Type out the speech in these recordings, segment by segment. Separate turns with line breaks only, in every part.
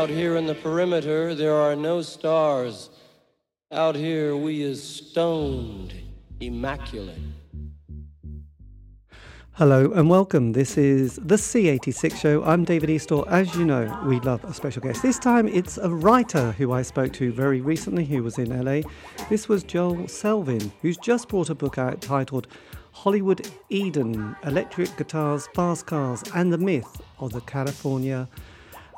Out here in the perimeter, there are no stars. Out here, we is stoned, immaculate.
Hello and welcome. This is the C86 show. I'm David Eastaugh. As you know, we love a special guest. This time it's a writer who I spoke to very recently who was in LA. This was Joel Selvin, who's just brought a book out titled Hollywood Eden Electric Guitars, Fast Cars, and the Myth of the California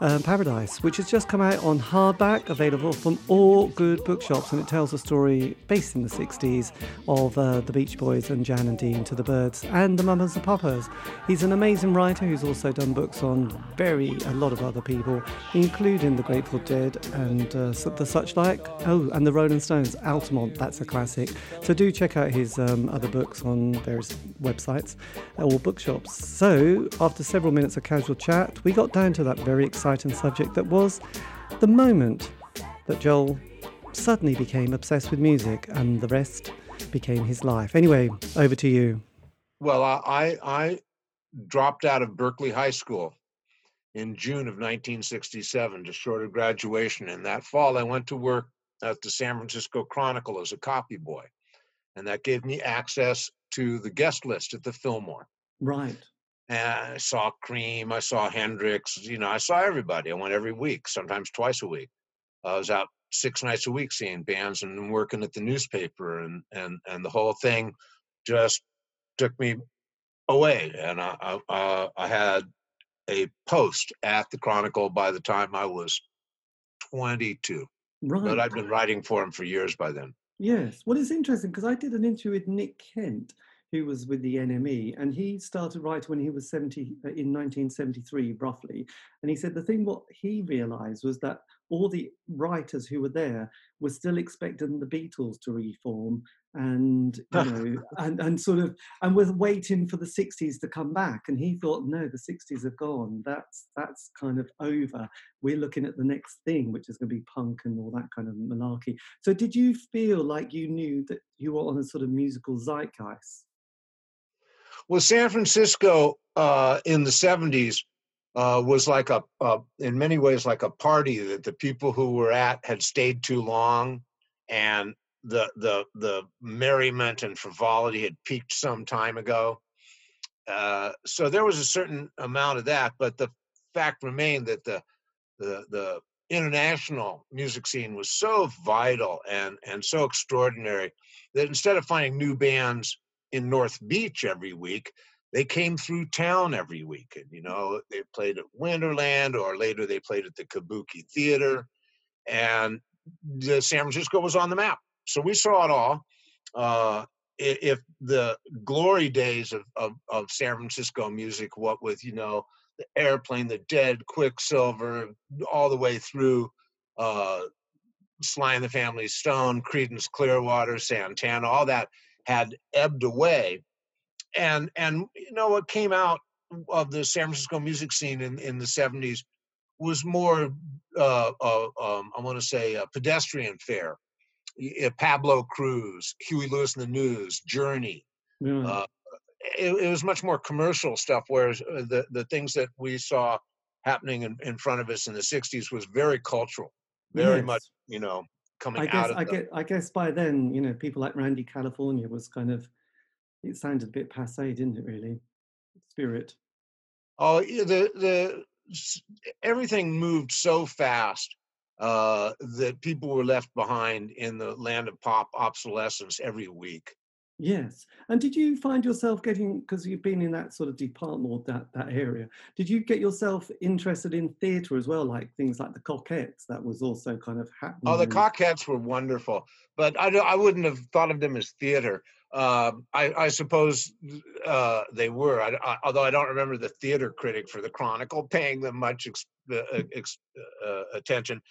um, Paradise, which has just come out on hardback, available from all good bookshops, and it tells a story based in the 60s of uh, the Beach Boys and Jan and Dean to the Byrds and the Mamas and Papas. He's an amazing writer who's also done books on very a lot of other people, including the Grateful Dead and uh, the such like. Oh, and the Rolling Stones, Altamont, that's a classic. So do check out his um, other books on various websites or bookshops. So after several minutes of casual chat, we got down to that very exciting exciting subject that was the moment that Joel suddenly became obsessed with music and the rest became his life. Anyway, over to you.
Well, I, I dropped out of Berkeley High School in June of 1967, just short of graduation. And that fall, I went to work at the San Francisco Chronicle as a copy boy. And that gave me access to the guest list at the Fillmore.
Right.
And I saw Cream, I saw Hendrix, you know, I saw everybody. I went every week, sometimes twice a week. I was out six nights a week seeing bands and working at the newspaper and and and the whole thing just took me away. And I I, uh, I had a post at the Chronicle by the time I was 22. Right. But I'd been writing for him for years by then.
Yes. Well, it's interesting because I did an interview with Nick Kent who was with the NME, and he started writing when he was 70 uh, in 1973, roughly. And he said the thing what he realised was that all the writers who were there were still expecting the Beatles to reform, and you know, and and sort of, and was waiting for the 60s to come back. And he thought, no, the 60s are gone. That's that's kind of over. We're looking at the next thing, which is going to be punk and all that kind of malarkey. So, did you feel like you knew that you were on a sort of musical zeitgeist?
Well, San Francisco uh, in the 70s uh, was like a, in many ways, like a party that the people who were at had stayed too long, and the the the merriment and frivolity had peaked some time ago. Uh, so there was a certain amount of that, but the fact remained that the the the international music scene was so vital and and so extraordinary that instead of finding new bands in North Beach every week. They came through town every week, and you know they played at Winterland, or later they played at the Kabuki Theater, and the San Francisco was on the map. So we saw it all. Uh, if the glory days of, of, of San Francisco music, what with you know the airplane, the Dead, Quicksilver, all the way through uh, Sly and the Family Stone, Creedence Clearwater, Santana, all that had ebbed away. And and you know what came out of the San Francisco music scene in, in the 70s was more uh, uh, um, I want to say a pedestrian fare. Pablo Cruise, Huey Lewis and the News, Journey. Yeah. Uh, it, it, was much more commercial stuff, whereas uh, the, the things that we saw happening in, in front of us in the 60s was very cultural, very yes. much, you know, coming
I guess,
out of
I get I guess by then, you know, people like Randy California was kind of it sounded a bit passe, didn't it really? Spirit.
Oh, the the everything moved so fast uh, that people were left behind in the land of pop obsolescence every week.
Yes. And did you find yourself getting, because you've been in that sort of department, that, that area, did you get yourself interested in theatre as well, like things like the Cockettes that was also kind of happening?
Oh, the Cockettes were wonderful, but I, I wouldn't have thought of them as theatre. Uh, I, I, suppose uh, they were, I, I, although I don't remember the theater critic for the Chronicle paying them much ex, uh, ex, uh, attention.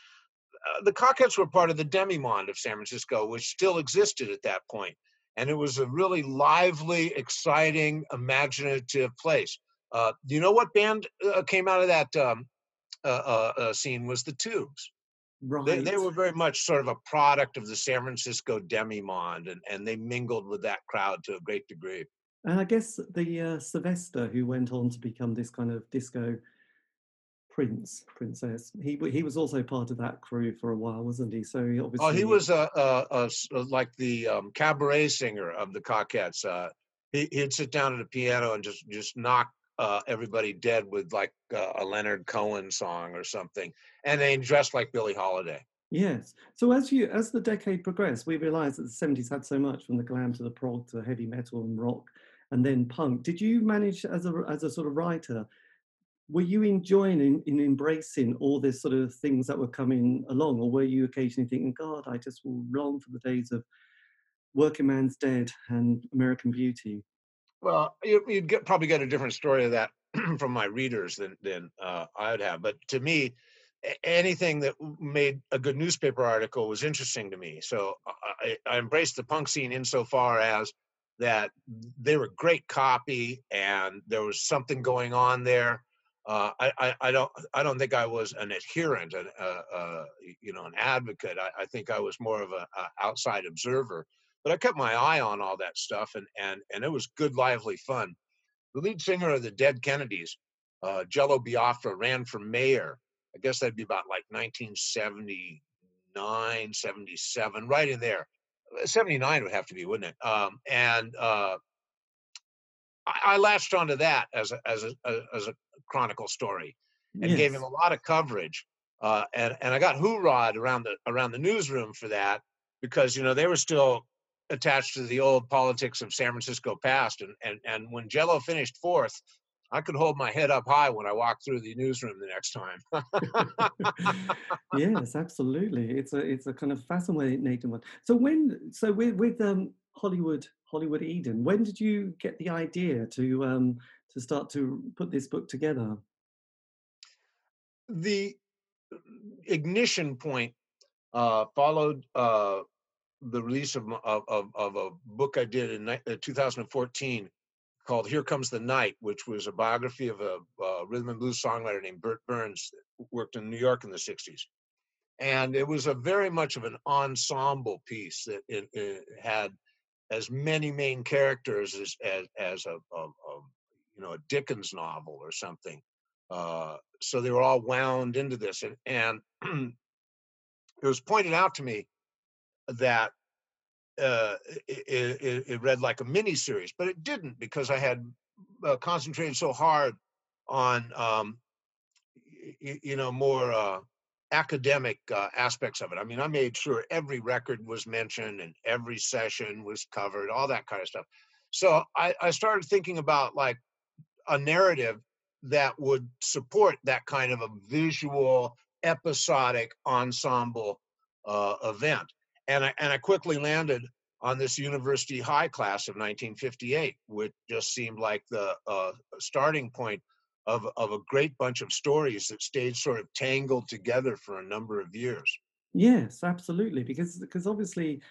Uh, the Cockettes were part of the demi-monde of San Francisco, which still existed at that point and it was a really lively, exciting, imaginative place. Uh, you know what band uh, came out of that um, uh, uh, uh scene was the Tubes. Right. They, they, were very much sort of a product of the San Francisco demi-monde, and, and they mingled with that crowd to a great degree.
And I guess the uh, Sylvester, who went on to become this kind of disco Prince, Princess. He he was also part of that crew for a while, wasn't he? So he obviously.
Oh, he was a, a, a- like the um, cabaret singer of the Cockettes. Uh, he he'd sit down at a piano and just just knock uh, everybody dead with like uh, a Leonard Cohen song or something, and they dressed like Billie Holiday.
Yes. So as you as the decade progressed, we realised that the seventies had so much from the glam to the prog to the heavy metal and rock, and then punk. Did you manage as a as a sort of writer? Were you enjoying in, in embracing all this sort of things that were coming along, or were you occasionally thinking, "God, I just will long for the days of Working Man's Dead and American Beauty"?
Well, you, you'd get probably get a different story of that from my readers than than uh, I would have. But to me, anything that made a good newspaper article was interesting to me. So I I embraced the punk scene insofar as that they were great copy and there was something going on there. Uh, I, I, I don't I don't think I was an adherent, an, uh, uh, you know, an advocate. I, I think I was more of a, a outside observer but I kept my eye on all that stuff, and and and it was good, lively fun. The lead singer of the Dead Kennedys, uh, Jello Biafra, ran for mayor. I guess that'd be about like 1979, 77, right in there. Uh, 79 would have to be, wouldn't it? Um, and uh, I, I latched onto that as a as a- as a chronicle story and gave him a lot of coverage. Uh, and and I got hoorahd around the around the newsroom for that because you know they were still attached to the old politics of San Francisco past. And and and when Jello finished fourth, I could hold my head up high when I walked through the newsroom the next time.
yes, absolutely. It's a it's a kind of fascinating one. So when so with with um Hollywood Hollywood Eden, when did you get the idea to um to start to put this book together?
the ignition point uh, followed uh, the release of, of, of, a book I did in uh, 2014 called Here Comes the Night, which was a biography of a, uh rhythm and blues songwriter named Bert Berns, worked in New York in the 60s. And it was a very much of an ensemble piece that it, it had as many main characters as as, as a, a, a you know a Dickens novel or something. Uh, so they were all wound into this, and and it was pointed out to me that uh, it, it, it read like a mini series, but it didn't because I had uh, concentrated so hard on um, y- you know more uh, academic uh, aspects of it. I mean, I made sure every record was mentioned and every session was covered, all that kind of stuff. So I, I started thinking about like a narrative that would support that kind of a visual episodic ensemble uh, event and I, and I quickly landed on this university high class of 1958 which just seemed like the uh, starting point of, of a great bunch of stories that stayed sort of tangled together for a number of years
Yes, absolutely. Because because obviously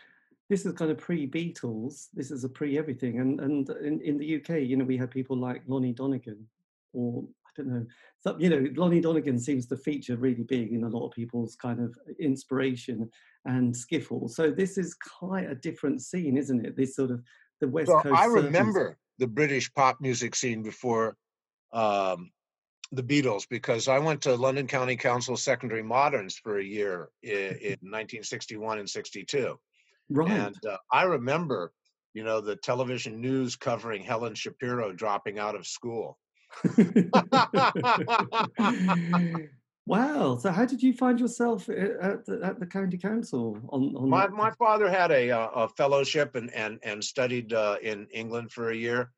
this is kind of pre-Beatles. This is a pre-everything. And and in, in the UK, you know, we had people like Lonnie Donegan, or I don't know, some, you know, Lonnie Donegan seems to feature really big in a lot of people's kind of inspiration and skiffle. So this is quite a different scene, isn't it? This sort of the West
so
Coast.
i remember the british pop music scene before um, the beatles because i went to london county council secondary moderns for a year in, in 1961 and 62
Right.
And uh, I remember, you know, the television news covering Helen Shapiro dropping out of school.
wow. So how did you find yourself uh, at the, at the county council on, on
My my father had a uh, a fellowship and and and studied uh, in England for a year,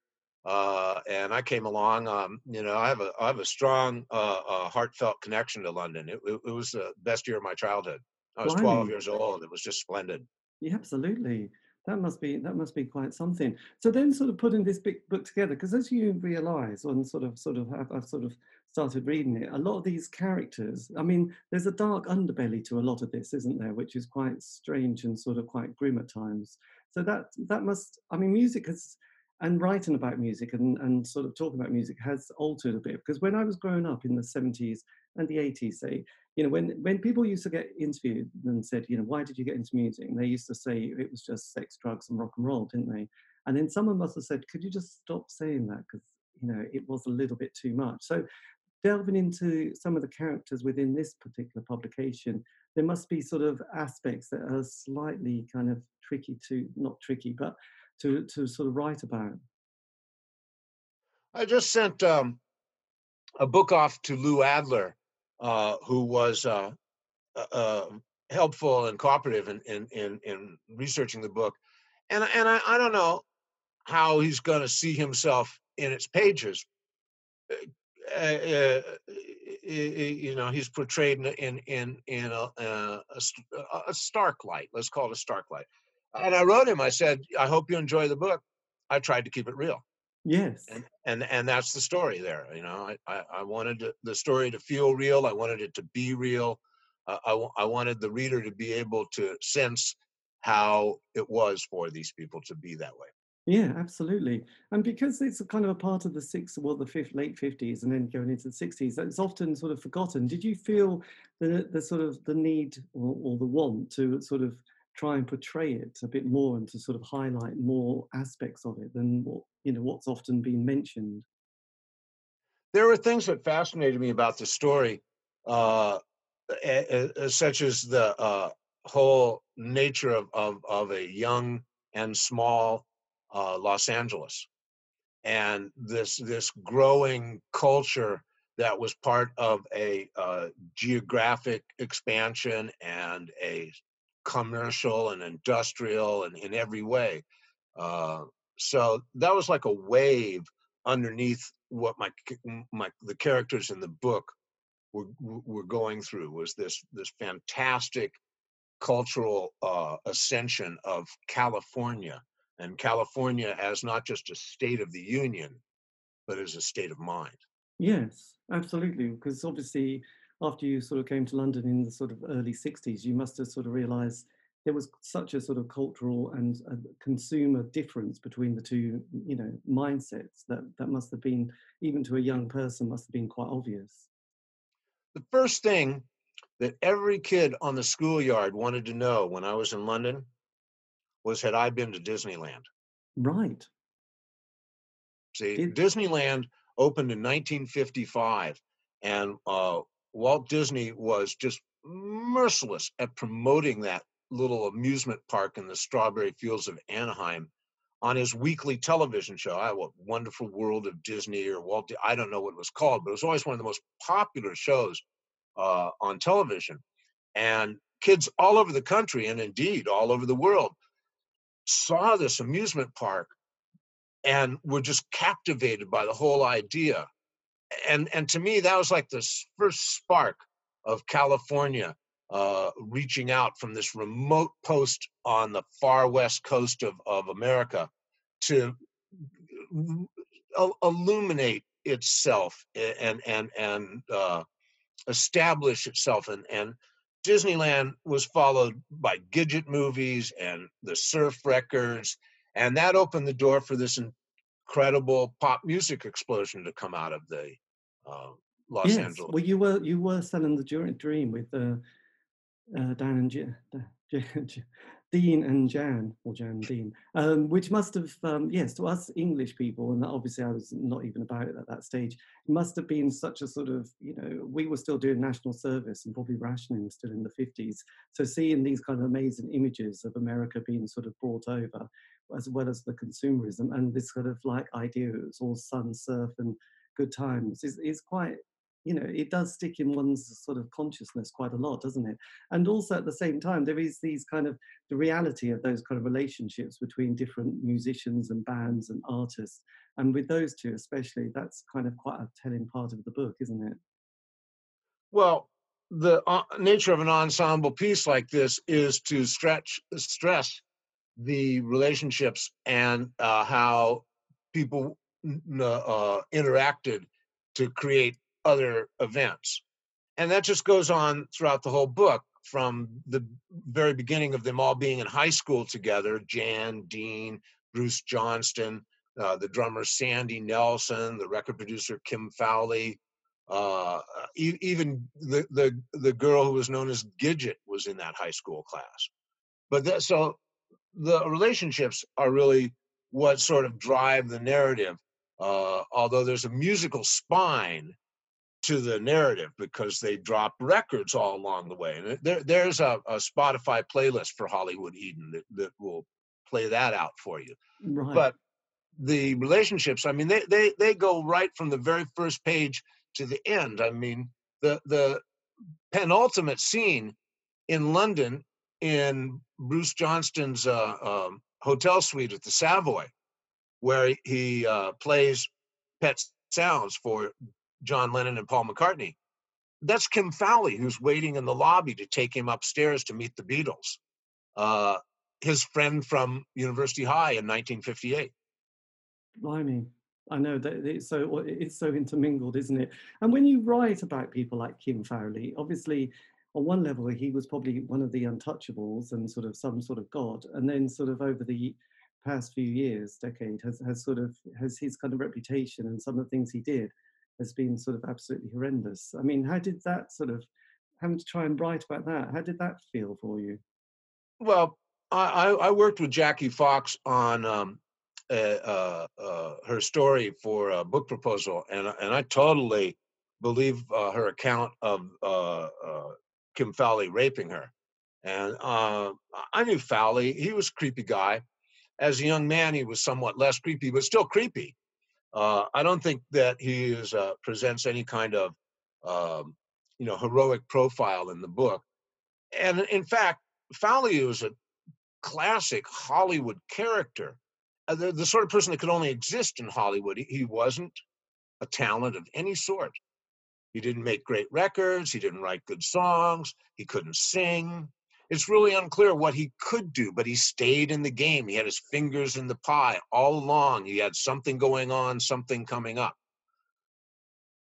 uh, and I came along. Um, you know, I have a I have a strong, uh, uh, heartfelt connection to London. It, it, it was the best year of my childhood. I was 12 years old. It was just splendid.
Yeah, absolutely. That must be that must be quite something. So then, sort of putting this big book together, because as you realise, and sort of sort of have, I've sort of started reading it, a lot of these characters. I mean, there's a dark underbelly to a lot of this, isn't there? Which is quite strange and sort of quite grim at times. So that that must. I mean, music has and writing about music and, and sort of talking about music has altered a bit because when I was growing up in the 70s and the 80s, say, you know, when when people used to get interviewed and said, you know, why did you get into music? And they used to say it was just sex, drugs, and rock and roll, didn't they? And then someone must have said, could you just stop saying that because you know it was a little bit too much. So delving into some of the characters within this particular publication, there must be sort of aspects that are slightly kind of tricky to, not tricky, but to, to sort of write about.
I just sent um, a book off to Lou Adler, uh, who was uh, uh, uh helpful and cooperative in, in, in, in, researching the book. And, and I, I don't know how he's going to see himself in its pages. Uh, uh, you know, he's portrayed in in in, in a, a, a, stark light. Let's call it a stark light. And I wrote him. I said, "I hope you enjoy the book." I tried to keep it real.
Yes.
And and, and that's the story there. You know, I I, I wanted to, the story to feel real. I wanted it to be real. Uh, I I wanted the reader to be able to sense how it was for these people to be that way.
Yeah, absolutely. And because it's kind of a part of the six, well, the fifth, late fifties, and then going into the sixties, it's often sort of forgotten. Did you feel the the sort of the need or, or the want to sort of try and portray it a bit more and to sort of highlight more aspects of it than what you know what's often been mentioned?
There were things that fascinated me about the story, uh, such as the uh, whole nature of, of of a young and small uh, Los Angeles, and this this growing culture that was part of a uh, geographic expansion and a commercial and industrial and in every way. Uh, so that was like a wave underneath what my my the characters in the book were were going through was this this fantastic cultural uh, ascension of California and California as not just a state of the union, but as a state of mind.
Yes, absolutely. Because obviously, after you sort of came to London in the sort of early 60s, you must have sort of realized there was such a sort of cultural and consumer difference between the two, you know, mindsets that that must have been, even to a young person, must have been quite obvious.
The first thing that every kid on the schoolyard wanted to know when I was in London was had I been to Disneyland.
Right.
See, Disneyland opened in 1955, and uh, Walt Disney was just merciless at promoting that little amusement park in the strawberry fields of Anaheim on his weekly television show. I what Wonderful World of Disney or Walt. I don't know what it was called, but it was always one of the most popular shows uh, on television. And kids all over the country, and indeed all over the world, saw this amusement park and were just captivated by the whole idea. And and to me, that was like the first spark of California uh, reaching out from this remote post on the far west coast of, of America to illuminate itself and and and uh, establish itself and and Disneyland was followed by Gidget movies and the surf records, and that opened the door for this incredible pop music explosion to come out of the uh, Los yes. Angeles.
Well, you were you were selling the dream with uh, uh, Dan and Dean and Jan, or Jan Dean, um, which must have, um, yes, to us English people, and obviously I was not even about it at that stage, must have been such a sort of, you know, we were still doing national service and probably rationing still in the 50s. So seeing these kind of amazing images of America being sort of brought over, as well as the consumerism and this sort of like idea it was all sun, surf, and good times is, is quite you know it does stick in one's sort of consciousness quite a lot doesn't it? And also at the same time there is these kind of the reality of those kind of relationships between different musicians and bands and artists and with those two especially that's kind of quite a telling part of the book isn't it?
Well the uh, nature of an ensemble piece like this is to stretch stress the relationships and uh, how people uh, interacted to create other events. And that just goes on throughout the whole book from the very beginning of them all being in high school together Jan, Dean, Bruce Johnston, uh, the drummer Sandy Nelson, the record producer Kim Fowley, uh, even the, the, the girl who was known as Gidget was in that high school class. But that, so the relationships are really what sort of drive the narrative. Uh, although there's a musical spine, to the narrative because they drop records all along the way. And there, there's a, a Spotify playlist for Hollywood Eden that, that will play that out for you.
Right.
But the relationships, I mean, they, they, they go right from the very first page to the end. I mean, the, the penultimate scene in London in Bruce Johnston's uh, um, hotel suite at the Savoy, where he uh, plays Pet Sounds for John Lennon and Paul McCartney. That's Kim Fowley, who's waiting in the lobby to take him upstairs to meet the Beatles. Uh, his friend from University High in 1958.
Blimey. I know that it's so it's so intermingled, isn't it? And when you write about people like Kim Fowley, obviously on one level he was probably one of the untouchables and sort of some sort of god, and then sort of over the past few years, decade, has has sort of has his kind of reputation and some of the things he did has been sort of absolutely horrendous. I mean, how did that sort of having to try and write about that? How did that feel for you?
Well, I, I worked with Jackie Fox on um, uh, uh, her story for a book proposal, and and I totally believe uh, her account of uh, uh, Kim Fowley raping her. And uh, I knew Fowley; he was a creepy guy. As a young man, he was somewhat less creepy, but still creepy. Uh, I don't think that he is, uh, presents any kind of, um, you know, heroic profile in the book. And in fact, Fowley is a classic Hollywood character, uh, the, the sort of person that could only exist in Hollywood. He, he wasn't a talent of any sort. He didn't make great records. He didn't write good songs. He couldn't sing it's really unclear what he could do, but he stayed in the game. He had his fingers in the pie all along. He had something going on, something coming up.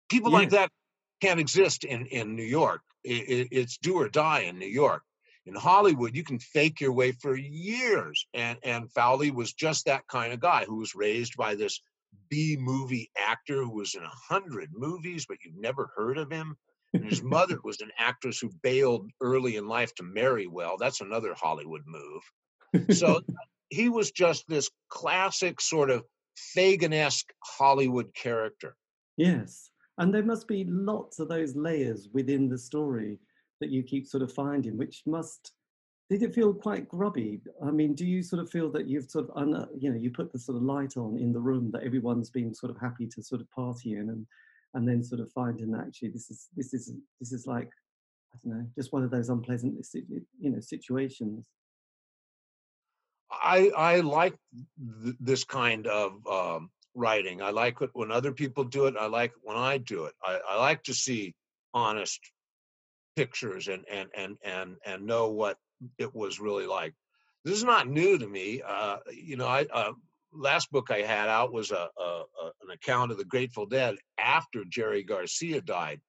People yeah. like that can't exist in, in New York. It, it, it's do or die in New York. In Hollywood, you can fake your way for years. And, and Fowley was just that kind of guy who was raised by this B movie actor who was in a hundred movies, but you've never heard of him. And his mm-hmm. mother was an actress who bailed early in life to marry well. That's another Hollywood move. So he was just this classic sort of Fagin-esque Hollywood character.
Yes. And there must be lots of those layers within the story that you keep sort of finding, which must did it feel quite grubby? I mean, do you sort of feel that you've sort of, uh, you know, you put the sort of light on in the room that everyone's been sort of happy to sort of party in and and then sort of finding actually this is this is this is like I don't know, just one of those unpleasant you know situations.
I I like th- this kind of um, writing. I like it when other people do it. I like when I do it. I, I like to see honest pictures and and and and and know what it was really like. This is not new to me. Uh, you know, I uh, last book I had out was a, a, a, an account of the Grateful Dead after Jerry Garcia died.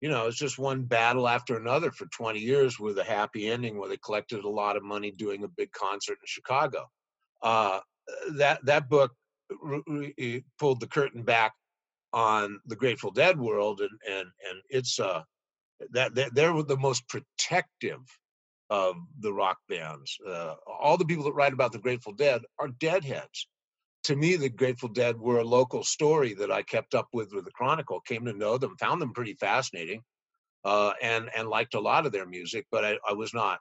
You know, it's just one battle after another for 20 years with a happy ending where they collected a lot of money doing a big concert in Chicago. Uh, that that book pulled the curtain back on the Grateful Dead world, and and and it's uh that they're the most protective of the rock bands. Uh, all the people that write about the Grateful Dead are deadheads to me, the Grateful Dead were a local story that I kept up with with the Chronicle. Came to know them, found them pretty fascinating, uh, and and liked a lot of their music. But I, I was not,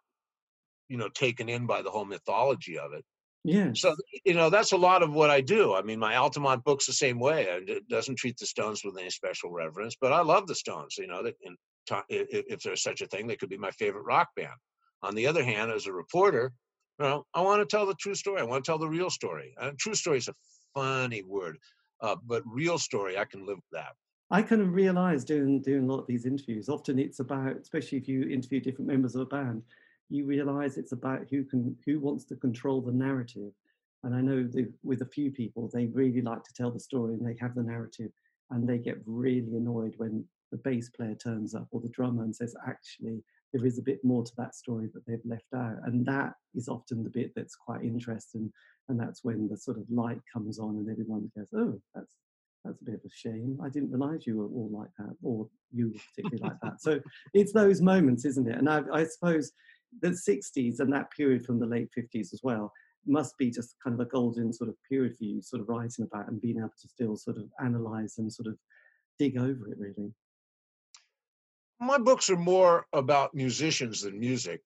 you know, taken in by the whole mythology of it.
Yeah.
So you know that's a lot of what I do. I mean, my Altamont book's the same way. It doesn't treat the Stones with any special reverence, but I love the Stones. You know, that in, if there's such a thing, they could be my favorite rock band. On the other hand, as a reporter, know, I want to tell the true story. I want to tell the real story. And true story is a funny word, uh, but real story, I can live with that.
I kind of realize doing doing a lot of these interviews. Often it's about, especially if you interview different members of a band, you realize it's about who can who wants to control the narrative. And I know that with a few people, they really like to tell the story and they have the narrative, and they get really annoyed when the bass player turns up or the drummer and says, "Actually, there is a bit more to that story that they've left out. And that is often the bit that's quite interesting. And that's when the sort of light comes on and everyone goes, oh, that's that's a bit of a shame. I didn't realize you were all like that, or you were particularly like that. So it's those moments, isn't it? And I, I suppose the 60s and that period from the late 50s as well must be just kind of a golden sort of period for you, sort of writing about and being able to still sort of analyze and sort of dig over it, really.
My books are more about musicians than music.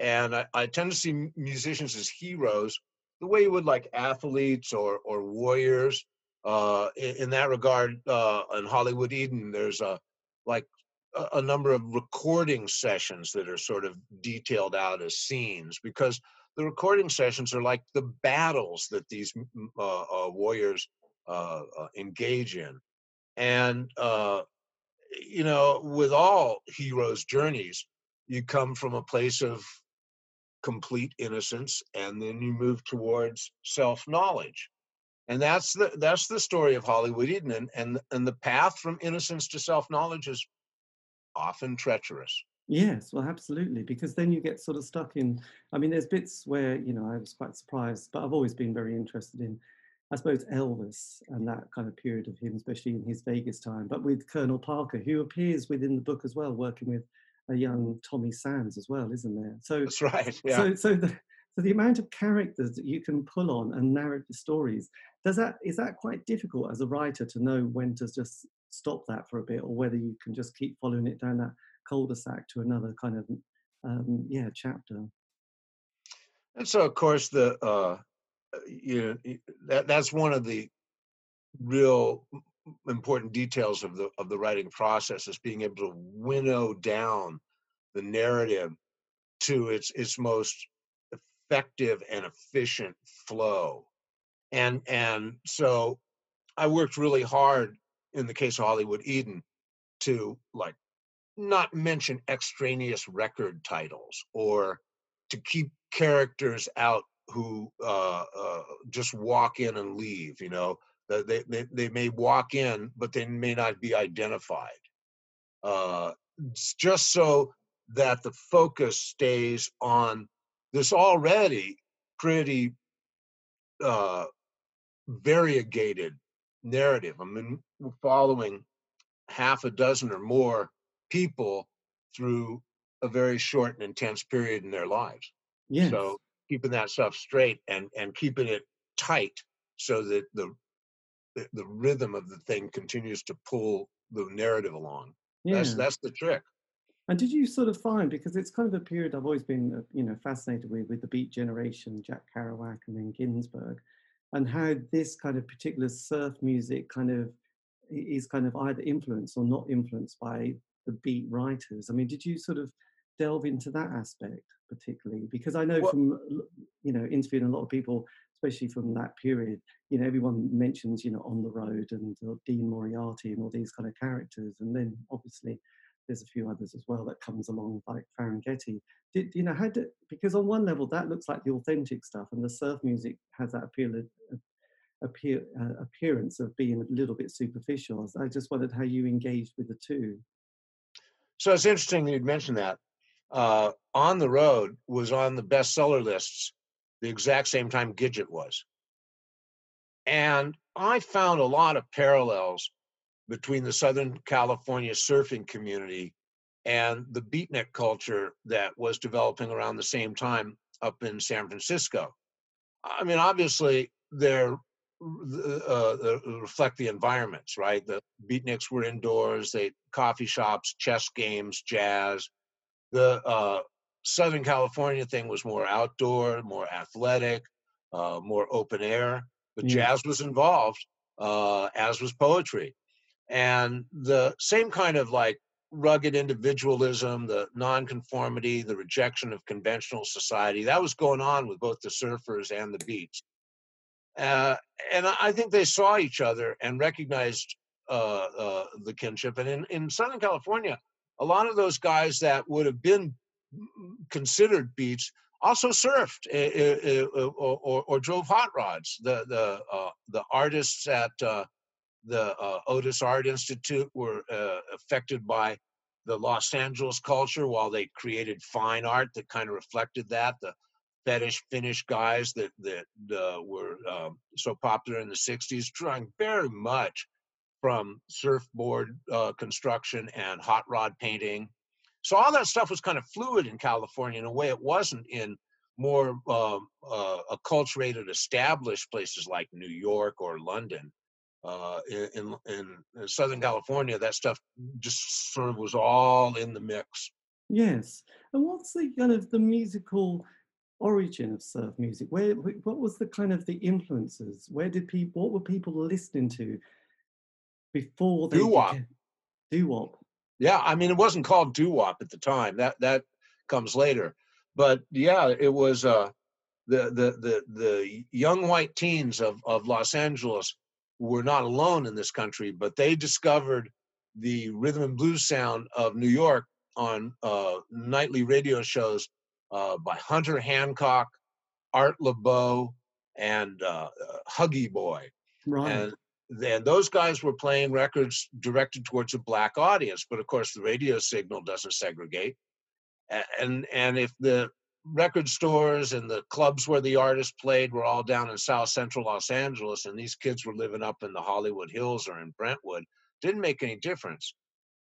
And I, I tend to see musicians as heroes, the way you would like athletes or, or warriors. Uh, in, in, that regard, uh, in Hollywood Eden, there's a like a, a number of recording sessions that are sort of detailed out as scenes because the recording sessions are like the battles that these uh, uh, warriors uh, uh, engage in. And, you know, with all heroes' journeys, you come from a place of complete innocence and then you move towards self-knowledge. And that's the that's the story of Hollywood Eden. And and, and the path from innocence to self-knowledge is often treacherous.
Yes, well, absolutely, because then you get sort of stuck in. I mean, there's bits where you know I was quite surprised, but I've always been very interested in, I suppose, Elvis and that kind of period of him, especially in his Vegas time. But with Colonel Parker, who appears within the book as well, working with a young Tommy Sands as well, isn't there?
So that's right. Yeah.
So, so the so the amount of characters that you can pull on and narrate the stories does that is that quite difficult as a writer to know when to just stop that for a bit, or whether you can just keep following it down that cul-de-sac to another kind of um, yeah chapter.
And so, of course, the uh, you know that that's one of the real important details of the of the writing process is being able to winnow down the narrative to its its most effective and efficient flow. And and so i worked really hard in the case of hollywood eden to like not mention extraneous record titles or to keep characters out who uh, uh, just walk in and leave. You know, they, they they may walk in, but they may not be identified. Uh, just so that the focus stays on this already pretty uh, variegated narrative. I mean, we're following half a dozen or more people through a very short and intense period in their lives.
Yes.
So keeping that stuff straight and and keeping it tight so that the the, the rhythm of the thing continues to pull the narrative along. Yeah. That's that's the trick.
And did you sort of find because it's kind of a period I've always been uh, you know fascinated with with the Beat Generation, Jack Kerouac, and then Ginsberg, and how this kind of particular surf music kind of is kind of either influenced or not influenced by the beat writers. I mean, did you sort of delve into that aspect particularly? Because I know from you know interviewing a lot of people, especially from that period, you know, everyone mentions you know on the road and uh, Dean Moriarty and all these kind of characters, and then obviously there's a few others as well that comes along like Ferlinghetti. Did you know how did because on one level that looks like the authentic stuff, and the surf music has that appeal. Uh, appear, uh, appearance of being a little bit superficial. I just wondered how you engaged with the two.
So it's interesting you'd mention that. Uh, on the Road was on the bestseller lists the exact same time Gidget was. And I found a lot of parallels between the Southern California surfing community and the beatnik culture that was developing around the same time up in San Francisco. I mean, obviously, they're uh, uh, reflect the environments, right? The beatniks were indoors, they coffee shops, chess games, jazz. The uh, Southern California thing was more outdoor, more athletic, uh, more open air. But yeah. jazz was involved, uh, as was poetry, and the same kind of like rugged individualism, the nonconformity, the rejection of conventional society. That was going on with both the surfers and the beats. Uh, and I think they saw each other and recognized uh, uh, the kinship. And in, in Southern California, a lot of those guys that would have been considered beats also surfed uh, uh, or, or, or, drove hot rods. The the uh, the artists at the Otis Art Institute were affected by the Los Angeles culture while they created fine art that kind of reflected that. The fetish finish guys that that uh, were um, so popular in the 60s drawing very much from surfboard uh, construction and hot rod painting so all that stuff was kind of fluid in california in a way it wasn't in more um, uh, acculturated established places like new york or london uh, in, in Southern California, that stuff just sort of was all in the mix.
Yes, and what's the kind of the musical origin of surf music? Where what was the kind of the influences? Where did people? What were people listening to before they
doo wop?
Doo wop.
Yeah, I mean, it wasn't called doo wop at the time. That that comes later, but yeah, it was. Uh, the the the the young white teens of of Los Angeles were not alone in this country, but they discovered the rhythm and blues sound of New York on uh, nightly radio shows uh, by Hunter Hancock, Art Laboe, and uh, uh Huggy Boy.
Right.
And then those guys were playing records directed towards a black audience, but of course the radio signal doesn't segregate. And and if the record stores and the clubs where the artists played were all down in South Central Los Angeles, and these kids were living up in the Hollywood Hills or in Brentwood. Didn't make any difference.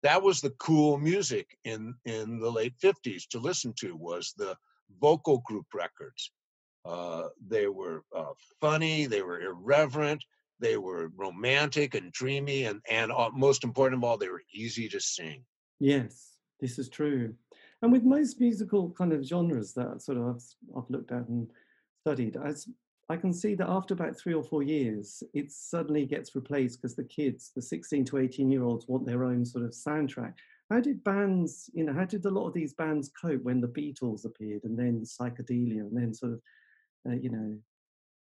That was the cool music in in the late '50s to listen to was the vocal group records. Uh, they were uh, funny, they were irreverent, they were romantic and dreamy, and and most important of all, they were easy to sing.
Yes, this is true. And with most musical kind of genres that sort of I've, I've looked at and studied, as I can see that after about three or four years, it suddenly gets replaced because the kids, the 16 to 18 year olds, want their own sort of soundtrack. How did bands, you know, how did a lot of these bands cope when the Beatles appeared and then psychedelia and then sort of, uh, you know,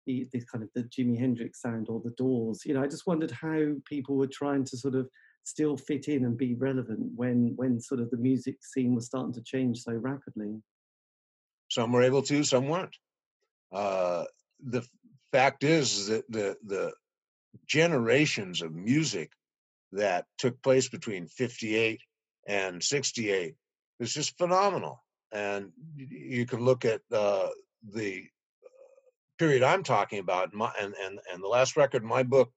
the, the kind of the Jimi Hendrix sound or the Doors? You know, I just wondered how people were trying to sort of still fit in and be relevant when when sort of the music scene was starting to change so rapidly
some were able to some weren't uh, the fact is that the the generations of music that took place between 58 and 68 is just phenomenal and you can look at uh, the period i'm talking about my, and, and and the last record in my book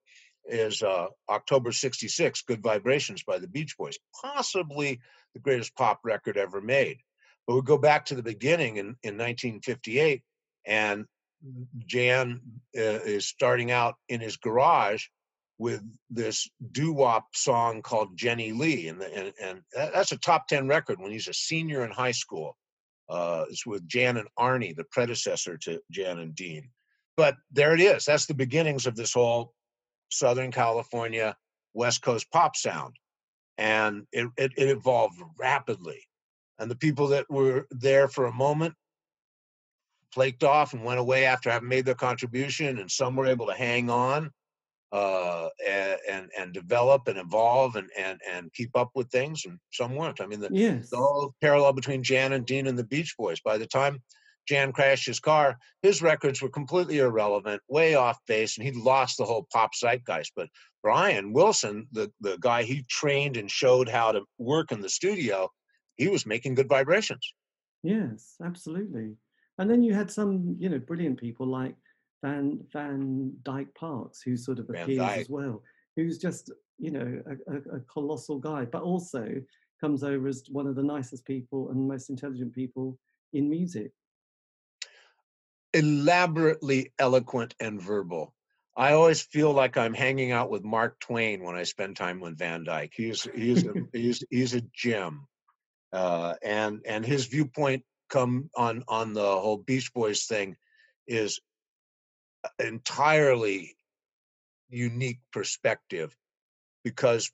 is uh, October 66, Good Vibrations by the Beach Boys, possibly the greatest pop record ever made. But we go back to the beginning in, in 1958, and Jan uh, is starting out in his garage with this doo wop song called Jenny Lee. And, and, and that's a top 10 record when he's a senior in high school. Uh, it's with Jan and Arnie, the predecessor to Jan and Dean. But there it is. That's the beginnings of this whole Southern California West Coast pop sound. And it, it, it evolved rapidly. And the people that were there for a moment flaked off and went away after having made their contribution, and some were able to hang on uh, and, and, and develop and evolve and and and keep up with things, and some weren't. I mean, the,
yes.
the whole parallel between Jan and Dean and the Beach Boys. By the time Jan crashed his car, his records were completely irrelevant, way off base, and he lost the whole pop zeitgeist. But Brian Wilson, the, the guy he trained and showed how to work in the studio, he was making good vibrations.
Yes, absolutely. And then you had some, you know, brilliant people like Van Van Dyke Parks, who sort of Van appears Dyke. as well, who's just, you know, a, a, a colossal guy, but also comes over as one of the nicest people and most intelligent people in music
elaborately eloquent and verbal. I always feel like I'm hanging out with Mark Twain when I spend time with Van Dyke. He's he's a, he's he's a gem, uh, and and his viewpoint come on on the whole Beach Boys thing is entirely unique perspective because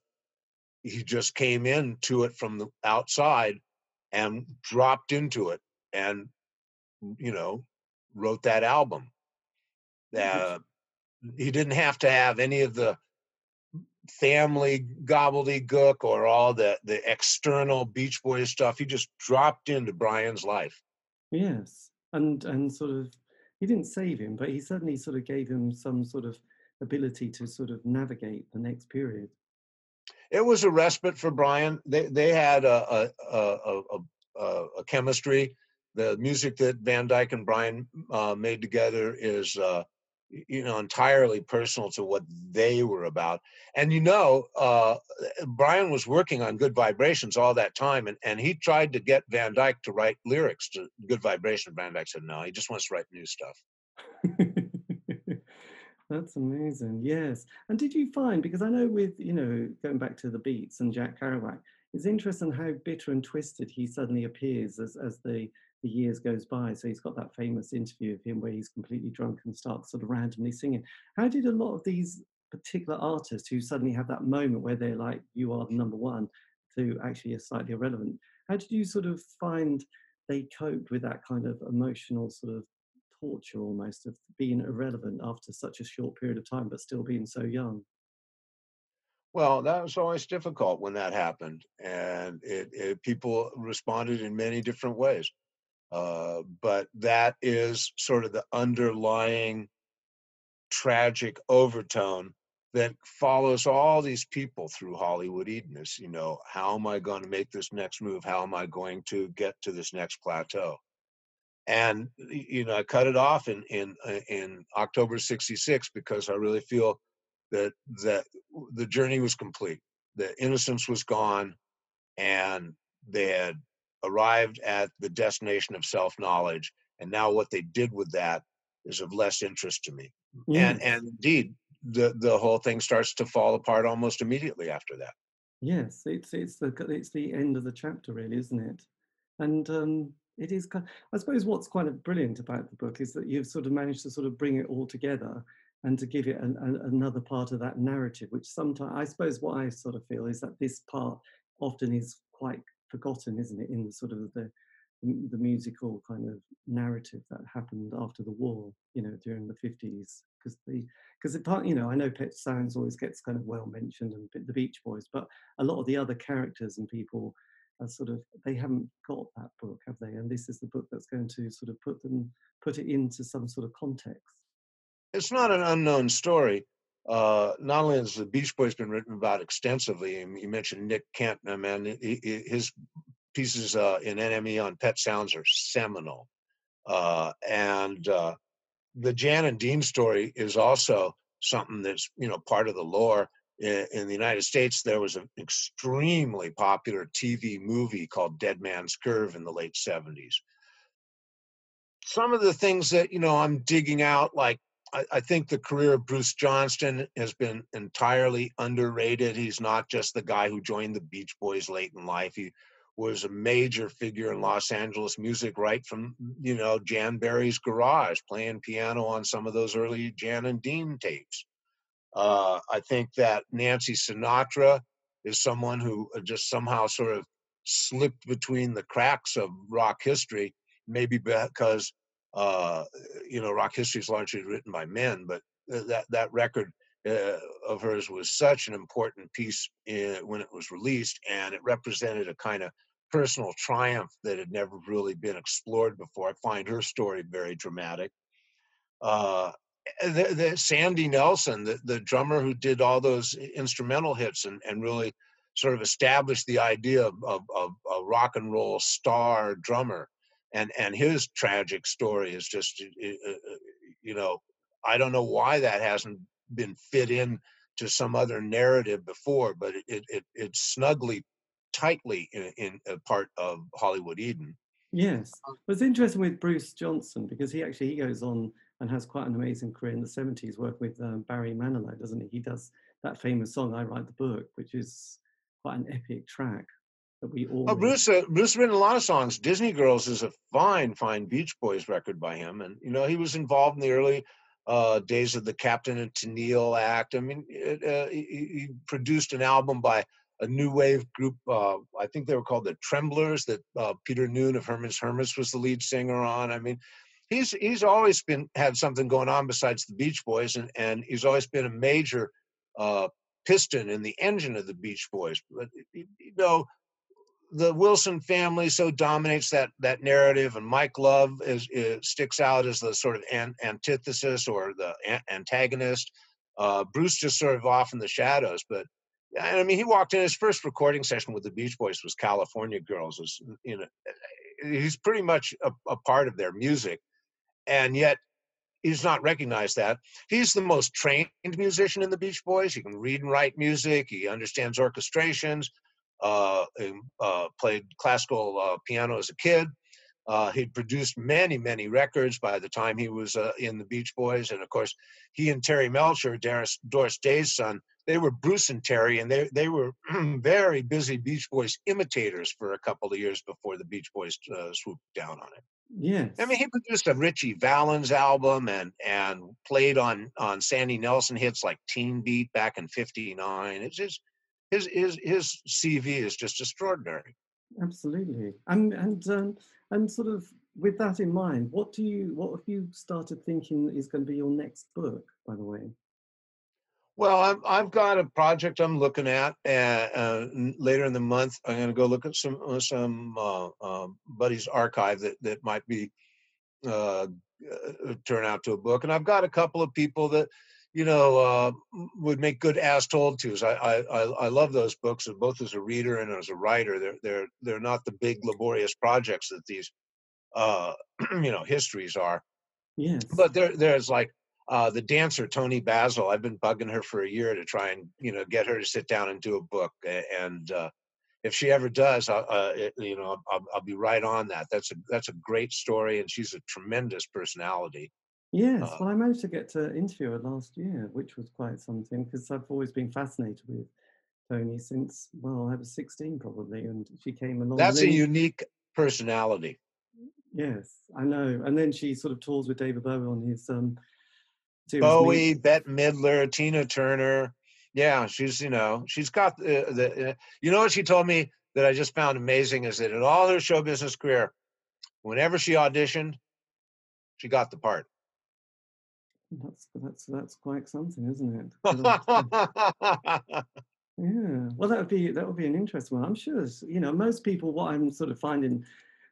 he just came into it from the outside and dropped into it and you know wrote that album. Uh, he didn't have to have any of the family gobbledygook or all the the external Beach Boys stuff. He just dropped into Brian's life.
Yes, and and sort of he didn't save him, but he certainly sort of gave him some sort of ability to sort of navigate the next period.
It was a respite for Brian. They they had a a a, a, a chemistry the music that Van Dyke and Brian uh, made together is, uh, you know, entirely personal to what they were about. And you know, uh, Brian was working on Good Vibrations all that time, and, and he tried to get Van Dyke to write lyrics to Good Vibration. Van Dyke said no, he just wants to write new stuff.
That's amazing. Yes. And did you find because I know with you know going back to the Beats and Jack Kerouac, it's interesting how bitter and twisted he suddenly appears as as the the years goes by. So he's got that famous interview of him where he's completely drunk and starts sort of randomly singing. How did a lot of these particular artists who suddenly have that moment where they're like, "You are the number one," to actually are slightly irrelevant? How did you sort of find they coped with that kind of emotional sort of torture almost of being irrelevant after such a short period of time, but still being so young?
Well, that was always difficult when that happened, and it, it people responded in many different ways. Uh, but that is sort of the underlying tragic overtone that follows all these people through Hollywood Eden is, you know, how am I going to make this next move? How am I going to get to this next plateau? And you know, I cut it off in in uh, in October '66 because I really feel that that the journey was complete. The innocence was gone, and they had arrived at the destination of self-knowledge. And now, what they did with that is of less interest to me. And and indeed, the the whole thing starts to fall apart almost immediately after that.
Yes, it's it's the it's the end of the chapter, really, isn't it? And um, it is. I suppose what's quite brilliant about the book is that you've sort of managed to sort of bring it all together and to give it an, an, another part of that narrative, which sometimes I suppose what I sort of feel is that this part often is quite forgotten, isn't it, in the sort of the the musical kind of narrative that happened after the war, you know, during the 50s. Because the because part, you know, I know Pet Sounds always gets kind of well mentioned and the Beach Boys, but a lot of the other characters and people are sort of they haven't got that book, have they? And this is the book that's going to sort of put them put it into some sort of context.
It's not an unknown story. Uh, not only has the Beach Boys been written about extensively, and you mentioned Nick Kent, man, his pieces uh, in NME on Pet Sounds are seminal. Uh, and uh, the Jan and Dean story is also something that's you know part of the lore. In, in the United States, there was an extremely popular TV movie called Dead Man's Curve in the late '70s. Some of the things that you know I'm digging out, like I, think the career of Bruce Johnston has been entirely underrated. He's not just the guy who joined the Beach Boys late in life. He was a major figure in Los Angeles music right from, you know, Jan Berry's garage, playing piano on some of those early Jan and Dean tapes. Uh, I think that Nancy Sinatra is someone who uh, just somehow sort of slipped between the cracks of rock history, maybe because, uh, you know, rock history is largely written by men, but that, that record uh, of hers was such an important piece in, when it was released, and it represented a kind of personal triumph that had never really been explored before. I find her story very dramatic. Uh, the, the Sandy Nelson, the, the drummer who did all those instrumental hits and, and really sort of established the idea of, of, of a rock and roll star drummer, and and his tragic story is just, you know, I don't know why that hasn't been fit in to some other narrative before, but it it, it it's snugly, tightly in, in a part of Hollywood Eden.
Yes, um it's interesting with Bruce Johnston because he actually he goes on and has quite an amazing career in the seventies, working with um, Barry Manilow, doesn't he? He does that famous song "I Write the Book," which is quite an epic track that we all.
Oh, Bruce, uh, Bruce written a lot of songs. Disney Girls is a fine, fine Beach Boys record by him, and you know he was involved in the early uh, days of the Captain and Tennille Act. I mean, it, uh, he, he, produced an album by a new wave group. Uh, I think they were called the Tremblers. That uh, Peter Noone of Herman's Hermits was the lead singer on. I mean, he's he's always been had something going on besides the Beach Boys, and and he's always been a major uh, piston in the engine of the Beach Boys. But you know, the Wilson family so dominates that that narrative, and Mike Love is, is sticks out as the sort of an, antithesis or the antagonist. Uh, Bruce just sort of off in the shadows, but I mean, he walked in his first recording session with the Beach Boys was California Girls. Was you know, he's pretty much a, a part of their music, and yet he's not recognized that. He's the most trained musician in the Beach Boys. He can read and write music. He understands orchestrations uh, uh, played classical uh, piano as a kid. Uh, he'd produced many, many records by the time he was uh, in the Beach Boys, and of course, he and Terry Melcher, Doris, Doris Day's son, they were Bruce and Terry, and they they were very busy Beach Boys imitators for a couple of years before the Beach Boys uh, swooped down on it.
Yes.
I mean, he produced a Ritchie Valens album and and played on on Sandy Nelson hits like Teen Beat back in '59. It's just his his his CV is just extraordinary.
Absolutely, and and um, and sort of with that in mind, what do you what have you started thinking is going to be your next book? By the way.
Well, I've I've got a project I'm looking at. Uh, uh, later in the month, I'm going to go look at some uh, some uh, um, buddies' archive that that might be uh, uh, turn out to a book. And I've got a couple of people that you know uh, would make good as told tos. I, I I love those books, both as a reader and as a writer. They're they're they're not the big laborious projects that these uh, you know histories are.
Yes.
But there there's like uh, the dancer Toni Basil. I've been bugging her for a year to try and you know get her to sit down and do a book. And uh, if she ever does, uh, it, you know I'll, I'll, be right on that. That's a that's a great story, and she's a tremendous personality.
Yes, uh well, I managed to get to interview her last year, which was quite something because I've always been fascinated with Toni since well, I was 16 probably, and she came along.
That's a unique personality.
Yes, I know. And then she sort of tours with David Bowie on his um,
Bowie, Bette Midler, Tina Turner. Yeah, she's you know she's got the, the uh, you know what she told me that I just found amazing is that in all her show business career, whenever she auditioned, she got the part.
That's that's that's quite something, isn't it? yeah. Well, that would be that would be an interesting one. I'm sure. You know, most people. What I'm sort of finding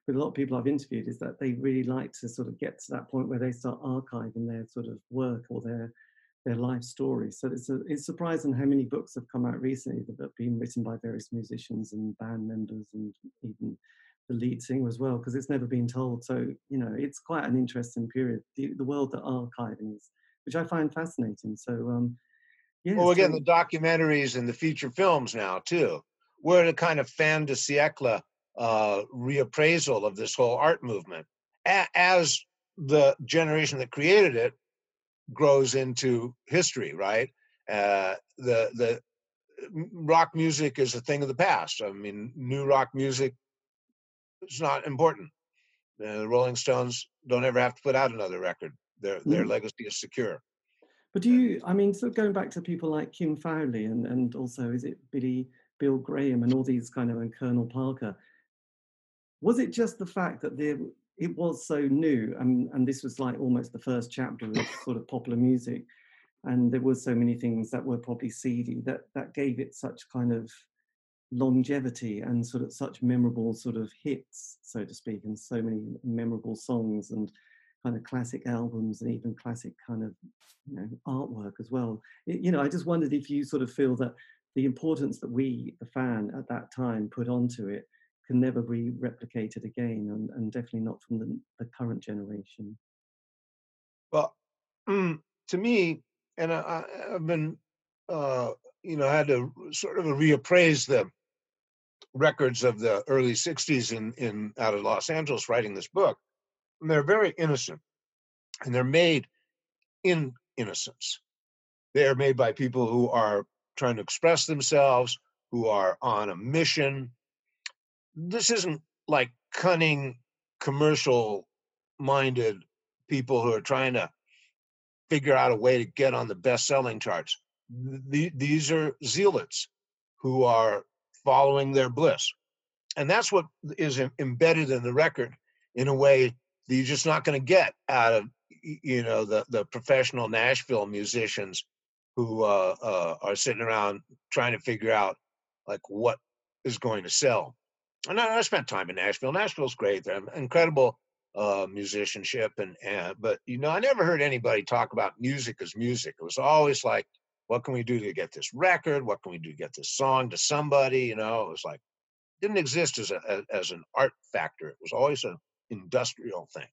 with a lot of people I've interviewed is that they really like to sort of get to that point where they start archiving their sort of work or their their life story. So it's a, it's surprising how many books have come out recently that have been written by various musicians and band members and even the lead singer as well, because it's never been told. So you know, it's quite an interesting period. The, the world that archiving is, which I find fascinating. So um,
yeah. Well, again, so, the documentaries and the feature films now too. We're the kind of fin de siècle uh, reappraisal of this whole art movement A- as the generation that created it grows into history, right? Uh, the the rock music is a thing of the past. I mean, new rock music is not important. Uh, the Rolling Stones don't ever have to put out another record. Their their mm. legacy is secure.
But do you? I mean, so going back to people like Kim Fowley and and also is it Billy Bill Graham and all these kind of and Colonel Parker? was it just the fact that there it was so new and and this was like almost the first chapter of sort of popular music and there was so many things that were probably seedy that that gave it such kind of longevity and sort of such memorable sort of hits so to speak and so many memorable songs and kind of classic albums and even classic kind of you know artwork as well it, you know i just wondered if you sort of feel that the importance that we the fan at that time put onto it can never be replicated again, and, and definitely not from the, the current generation.
Well, mm, to me, and I, have been, uh, you know, I had to sort of reappraise the records of the early '60s in in out of Los Angeles, writing this book. And they're very innocent, and they're made in innocence. They are made by people who are trying to express themselves, who are on a mission, this isn't like cunning commercial minded people who are trying to figure out a way to get on the best selling charts. The, these are zealots who are following their bliss. And that's what is embedded in the record in a way that you're just not going to get out of you know the the professional Nashville musicians who uh, uh, are sitting around trying to figure out like what is going to sell and I, I spent time in Nashville. Nashville's great. They're incredible uh, musicianship, and, and but you know, I never heard anybody talk about music as music. It was always like, what can we do to get this record? What can we do to get this song to somebody? You know, it was like didn't exist as a as an art factor. It was always an industrial thing.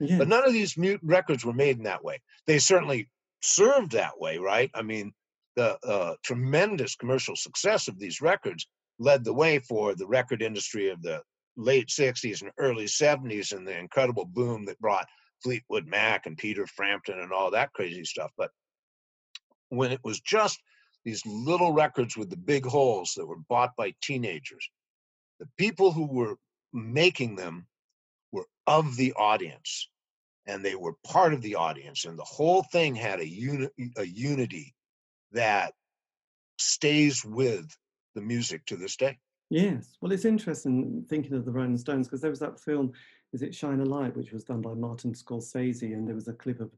Yeah. But none of these mute records were made in that way. They certainly served that way, right? I mean, the uh, tremendous commercial success of these records led the way for the record industry of the late 60s and early 70s and the incredible boom that brought Fleetwood Mac and Peter Frampton and all that crazy stuff. But when it was just these little records with the big holes that were bought by teenagers, the people who were making them were of the audience and they were part of the audience and the whole thing had a uni- a unity that stays with the music to this day.
Yes, well, it's interesting thinking of the Rolling Stones because there was that film, is it Shine a Light, which was done by Martin Scorsese, and there was a clip of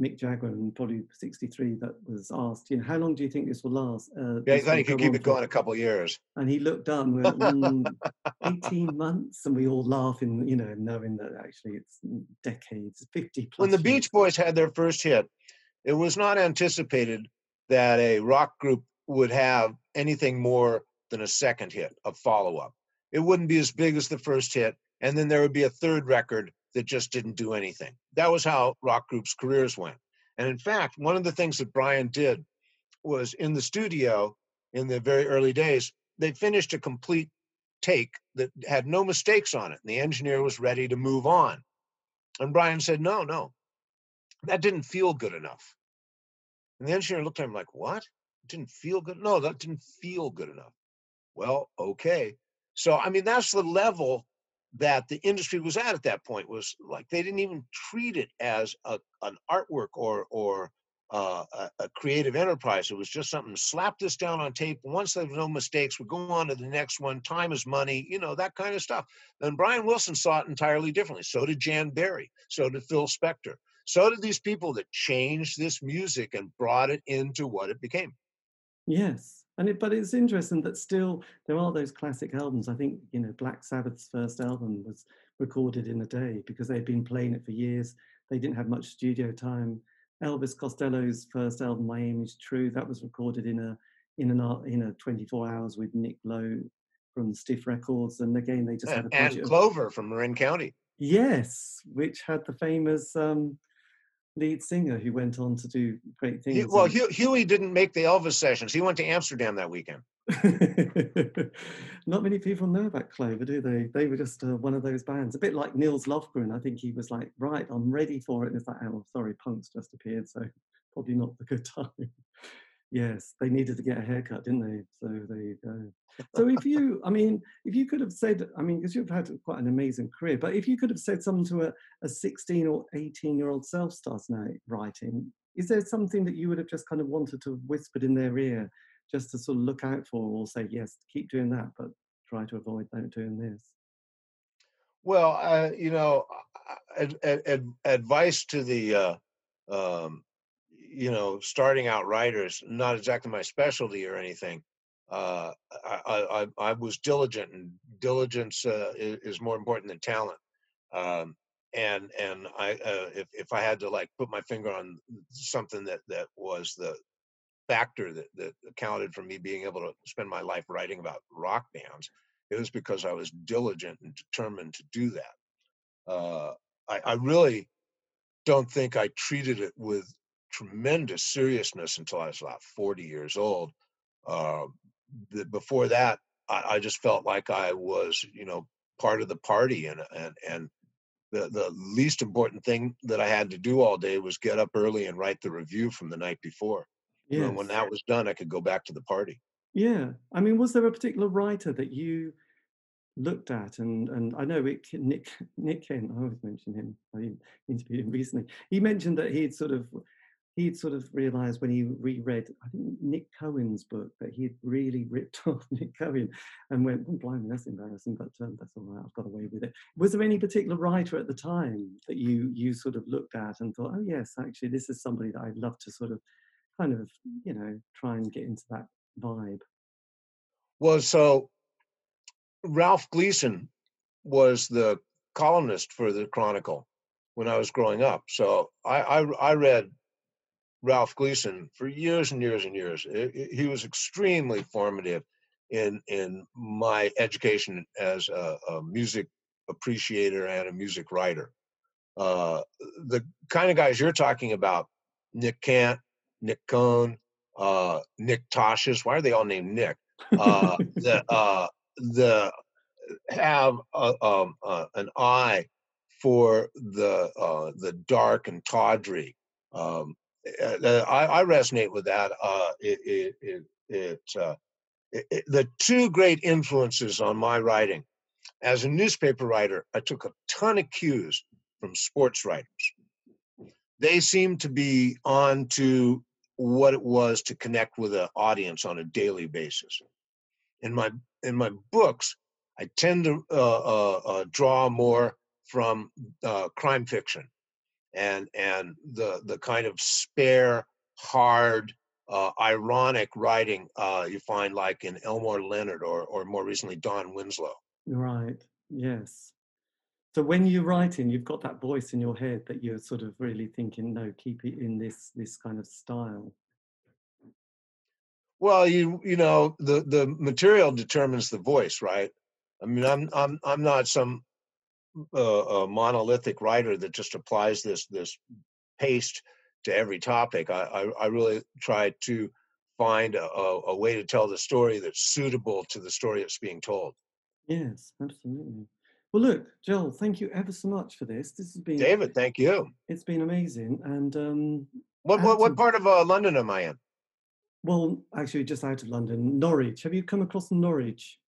Mick Jagger in probably '63 that was asked, you know, how long do you think this will last?
Uh, yeah, he thought he could keep it going a couple of years.
And he looked up and went, mm, 18 months, and we all laugh in, you know, knowing that actually it's decades, 50 plus.
When the Beach Boys had their first hit, it was not anticipated that a rock group would have anything more than a second hit, a follow up. It wouldn't be as big as the first hit, and then there would be a third record that just didn't do anything. That was how rock groups' careers went. And in fact, one of the things that Brian did was in the studio in the very early days, they finished a complete take that had no mistakes on it. And the engineer was ready to move on. And Brian said, No, no, that didn't feel good enough. And the engineer looked at him like, What? It didn't feel good? No, that didn't feel good enough. Well, okay. So, I mean, that's the level that the industry was at at that point was like they didn't even treat it as a, an artwork or or uh, a, a, creative enterprise. It was just something. Slap this down on tape. Once there's no mistakes, we go on to the next one. Time is money. You know that kind of stuff. And Brian Wilson saw it entirely differently. So did Jan Berry. So did Phil Spector. So did these people that changed this music and brought it into what it became.
Yes, and it, but it's interesting that still there are those classic albums. I think you know Black Sabbath's first album was recorded in a day because they'd been playing it for years. They didn't have much studio time. Elvis Costello's first album, My Aim Is True, that was recorded in a in an in a 24 hours with Nick Lowe from Stiff Records, and again they just had a
and Clover of, from Marin County.
Yes, which had the famous um, lead singer who went on to do great things. He,
well, and... Huey didn't make the Elvis sessions. He went to Amsterdam that weekend.
Not many people know about Clover, do they? They were just uh, one of those bands, a bit like Nils Lofgren. I think he was like, right, I'm ready for it. And it's like, oh, sorry, Punk's just appeared, so probably not the good time. Yes, they needed to get a haircut, didn't they? So there you go. So if you, I mean, if you could have said, I mean, because you've had quite an amazing career, but if you could have said something to a, a 16 or 18 year old self starts now writing, is there something that you would have just kind of wanted to have whispered in their ear just to sort of look out for or say, yes, keep doing that, but try to avoid not doing this?
Well, uh, you know, ad, ad, advice to the, uh, um, you know, starting out writers, not exactly my specialty or anything, uh, I, I, I, was diligent, and diligence uh, is, is, more important than talent. Um, and and I, uh, if if I had to like put my finger on something that that was the factor that that accounted for me being able to spend my life writing about rock bands, it was because I was diligent and determined to do that. Uh, I, I really don't think I treated it with tremendous seriousness until I was about 40 years old. Uh, the, before that, I, I, just felt like I was, you know, part of the party, and and and the the least important thing that I had to do all day was get up early and write the review from the night before. Yeah. When that was done, I could go back to the party.
Yeah, I mean, was there a particular writer that you looked at and and I know it, Nick Nick Kent, I always mention him. I interviewed him recently. He mentioned that he'd sort of he'd sort of realized when he reread, I think Nick Cohn's book, that he'd really ripped off Nick Cohn and went, oh, blimey, that's embarrassing, but um, that's all right, I've got away with it. Was there any particular writer at the time that you you sort of looked at and thought, oh, yes, actually, this is somebody that I'd love to sort of kind of, you know, try and get into that vibe?
Well, so Ralph Gleason was the columnist for the Chronicle when I was growing up. So I, I, I read Ralph Gleason for years and years and years. It, it, he was extremely formative in in my education as a, a music appreciator and a music writer. Uh, the kind of guys you're talking about, Nick Kent, Nick Cohn, uh, Nick Tosches. Why are they all named Nick? Uh, the uh, the have a, um, uh, an eye for the uh, the dark and tawdry. Um, uh, I, I, resonate with that. Uh, it, it, it, uh, it, the two great influences on my writing. As a newspaper writer, I took a ton of cues from sports writers. They seemed to be on to what it was to connect with an audience on a daily basis. In my in my books, I tend to uh, uh, draw more from crime fiction and and the the kind of spare, hard, uh, ironic writing uh, you find like in Elmore Leonard or or more recently Don Winslow.
Right. Yes. So when you're writing, you've got that voice in your head that you're sort of really thinking, no, keep it in this this kind of style.
Well, you you know the the material determines the voice, right? I mean, I'm I'm I'm not some uh, monolithic writer that just applies this this paste to every topic. I I, I really try to find a, a, way to tell the story that's suitable to the story that's being told.
Yes, absolutely. Well, look, Joel, thank you ever so much for this. This has been
David. Thank you.
It's been amazing. And um,
what what, what part of uh, London am I in?
Well, actually, just out of London, Norwich. Have you come across Norwich?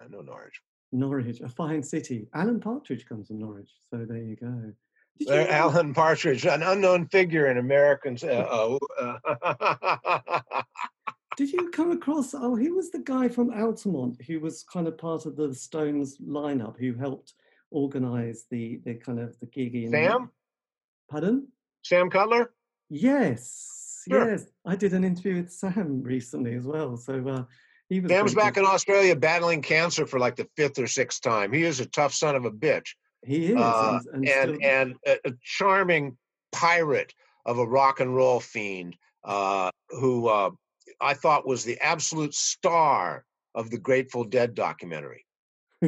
I know Norwich.
Norwich, a fine city. Alan Partridge comes from Norwich, so there you go.
You Alan Partridge, an unknown figure in Americans. Uh,
uh, Did you come across? Oh, he was the guy from Altamont who was kind of part of the Stones lineup who helped organize the the kind of the gig
Sam.
Pardon?
Sam Cutler.
Yes, sure. yes. I did an interview with Sam recently as well. So uh,
he was Sam's back good. in Australia battling cancer for like the fifth or sixth time. He is a tough son of a bitch.
He is, uh,
and and, still... and a, a, charming pirate of a rock and roll fiend uh, who uh, I thought was the absolute star of the Grateful Dead documentary.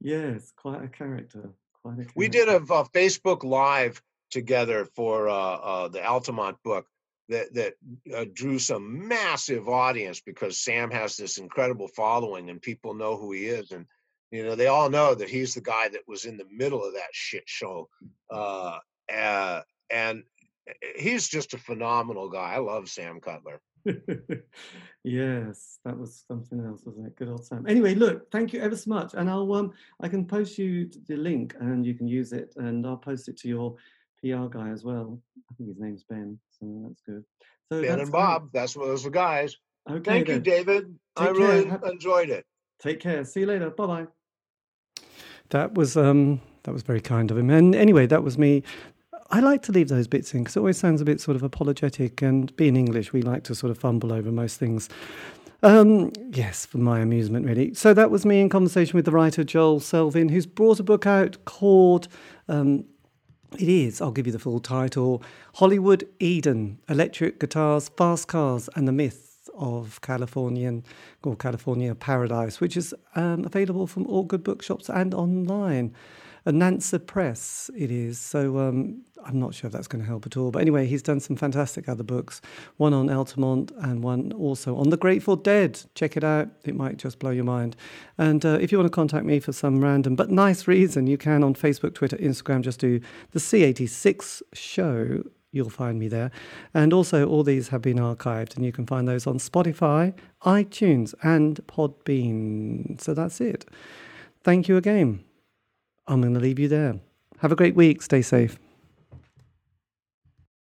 yes, quite a character. Quite a character.
We did a, a Facebook Live together for uh, uh, the Altamont book that that uh, drew some massive audience because Sam has this incredible following and people know who he is and you know they all know that he's the guy that was in the middle of that shit show uh, uh, and eh, he's just a phenomenal guy. I love Sam Cutler.
yes, that was something else, wasn't it? Good old Sam. Anyway, look, thank you ever so much, and I'll um I can post you the link and you can use it, and I'll post it to your PR guy as well. I think his name's Ben, so that's good. So
Ben and Bob, great. that's what those the guys. Okay, Thank then. you, David. Take I really care. enjoyed it.
Take care. See you later. Bye bye. That was um that was very kind of him. And anyway, that was me. I like to leave those bits in because it always sounds a bit sort of apologetic. And being English, we like to sort of fumble over most things. Um, yes, for my amusement, really. So that was me in conversation with the writer Joel Selvin, who's brought a book out called um, it is, I'll give you the full title Hollywood Eden Electric Guitars, Fast Cars, and the Myth of Californian or California Paradise, which is um, available from all good bookshops and online. Anansi Press, it is. So um, I'm not sure if that's going to help at all. But anyway, he's done some fantastic other books, one on Altamont and one also on the Grateful Dead. Check it out, it might just blow your mind. And uh, if you want to contact me for some random but nice reason, you can on Facebook, Twitter, Instagram, just do the C86 show. You'll find me there. And also, all these have been archived, and you can find those on Spotify, iTunes, and Podbean. So that's it. Thank you again. I'm going to leave you there. Have a great week. Stay safe.